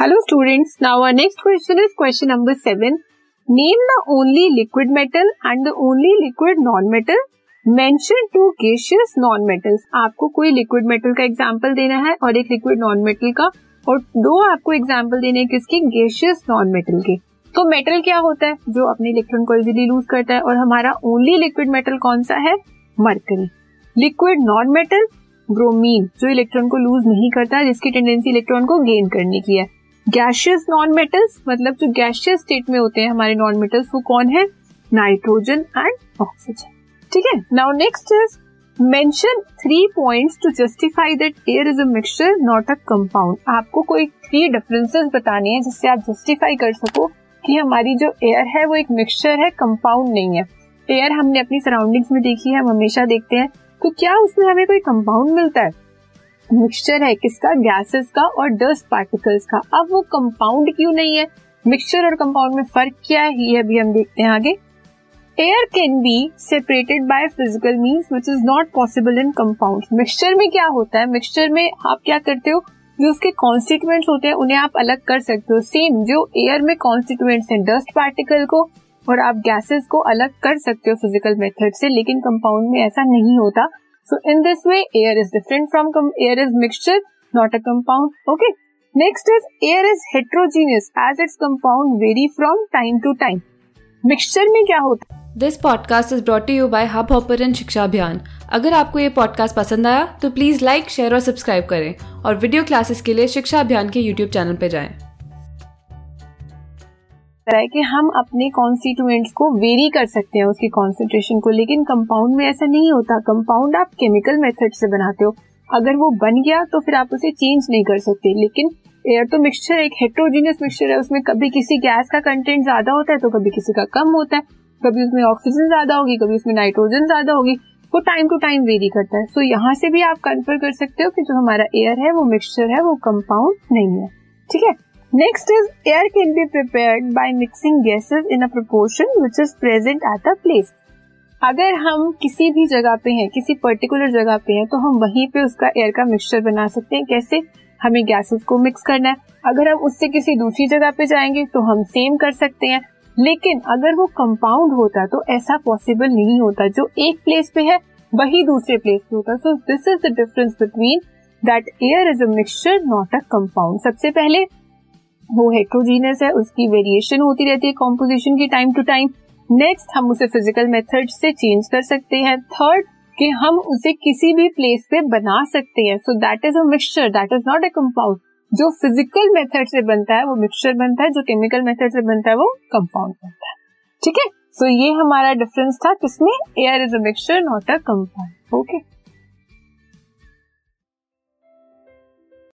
Hello students now our next question is question number seven name the only liquid metal and the only liquid non metal mention two gaseous non metals आपको कोई liquid metal का example देना है और एक liquid non metal का? और दो आपको एग्जांपल देने हैं किसकी? गेशियस नॉन मेटल के. तो मेटल क्या होता है? जो अपने इलेक्ट्रॉन को इजिली लूज करता है. और हमारा ओनली लिक्विड मेटल कौन सा है? Mercury liquid non metal bromine जो इलेक्ट्रॉन को लूज नहीं करता है जिसकी टेंडेंसी इलेक्ट्रॉन को गेन करने की है. गैशियस नॉन मेटल्स मतलब जो गैशियस स्टेट में होते हैं हमारे नॉन मेटल्स वो कौन है? नाइट्रोजन एंड ऑक्सीजन ठीक है? Now next is mention three points to justify that air is a mixture not a compound आपको कोई थ्री डिफरेंसेस बताने हैं जिससे आप जस्टिफाई कर सको कि हमारी जो एयर है वो एक मिक्सचर है कंपाउंड नहीं है। एयर हमने अपनी सराउंडिंग्स में देखी है, हम हमेशा देखते हैं। तो क्या उसमें हमें कोई कंपाउंड मिलता है? मिक्सचर है किसका? गैसेस का और डस्ट पार्टिकल्स का। अब वो कंपाउंड क्यों नहीं है? मिक्सचर और कंपाउंड में फ़र्क क्या है? ये अभी हम देखते हैं आगे। Air can be separated by physical means which is not possible in compound mixture में क्या होता है? मिक्सचर में आप क्या करते हो? जो उसके कॉन्स्टिट्यूएंट्स होते हैं, उन्हें आप अलग कर सकते हो। सेम जो एयर में कॉन्स्टिट्यूएंट्स हैं डस्ट पार्टिकल को और आप गैसेस को अलग कर सकते हो फ़िज़िकल मेथड से, लेकिन कंपाउंड में ऐसा नहीं होता। So in this way, air is different from air is mixture, not a compound. Okay. Next is air is heterogeneous as its compound vary from time to time. Mixture में क्या होता है this podcast is brought you by hub hopper Shiksha Abhiyan अगर आपको ये podcast पसंद आया तो प्लीज़ लाइक शेयर और सब्सक्राइब करें और वीडियो क्लासेस के लिए शिक्षा अभियान के यूट्यूब चैनल पर जाएँ। है कि हम अपने कॉन्स्टिट्यूएंट्स को वेरी कर सकते हैं उसकी कॉन्सेंट्रेशन को लेकिन कंपाउंड में ऐसा नहीं होता। कंपाउंड आप केमिकल मेथड से बनाते हो। अगर वो बन गया तो फिर आप उसे चेंज नहीं कर सकते। लेकिन एयर तो मिक्सचर एक हेट्रोजीनियस मिक्सचर है उसमें कभी किसी गैस का कंटेंट ज़्यादा होता है तो कभी किसी का कम होता है। कभी उसमें ऑक्सीजन ज़्यादा होगी कभी उसमें नाइट्रोजन ज़्यादा होगी वो टाइम टू टाइम वेरी करता है। सो so, यहाँ से भी आप कन्फर्म कर सकते हो कि जो हमारा एयर है वो मिक्सचर है वो कंपाउंड नहीं है। ठीक है? Next is air can be prepared by mixing gases in a proportion which is present at a place अगर हम किसी भी जगह पे हैं, किसी पर्टिकुलर जगह पे हैं तो हम वहीं पे उसका एयर का मिक्सचर बना सकते हैं। कैसे? हमें गैसेस को मिक्स करना है। अगर हम उससे किसी दूसरी जगह पे जाएँगे तो हम सेम कर सकते हैं। लेकिन अगर वो कंपाउंड होता तो ऐसा पॉसिबल नहीं होता। जो एक प्लेस पे है, वही दूसरे प्लेस पे होता। So this is the difference between that air is a mixture not a compound सबसे पहले वो हेट्रोजीनियस है, उसकी वेरिएशन होती रहती है कॉम्पोजिशन की टाइम टू टाइम नेक्स्ट हम उसे फ़िज़िकल मेथड से चेंज कर सकते हैं। थर्ड कि हम उसे किसी भी प्लेस पे बना सकते हैं। So that is a mixture that is not a compound जो फ़िज़िकल मेथड से बनता है, वो मिक्सचर बनता है, जो केमिकल मेथड से बनता है, वो कंपाउंड बनता है। ठीक है? सो ये हमारा डिफरेंस था, किसमें? Air is a mixture not a compound okay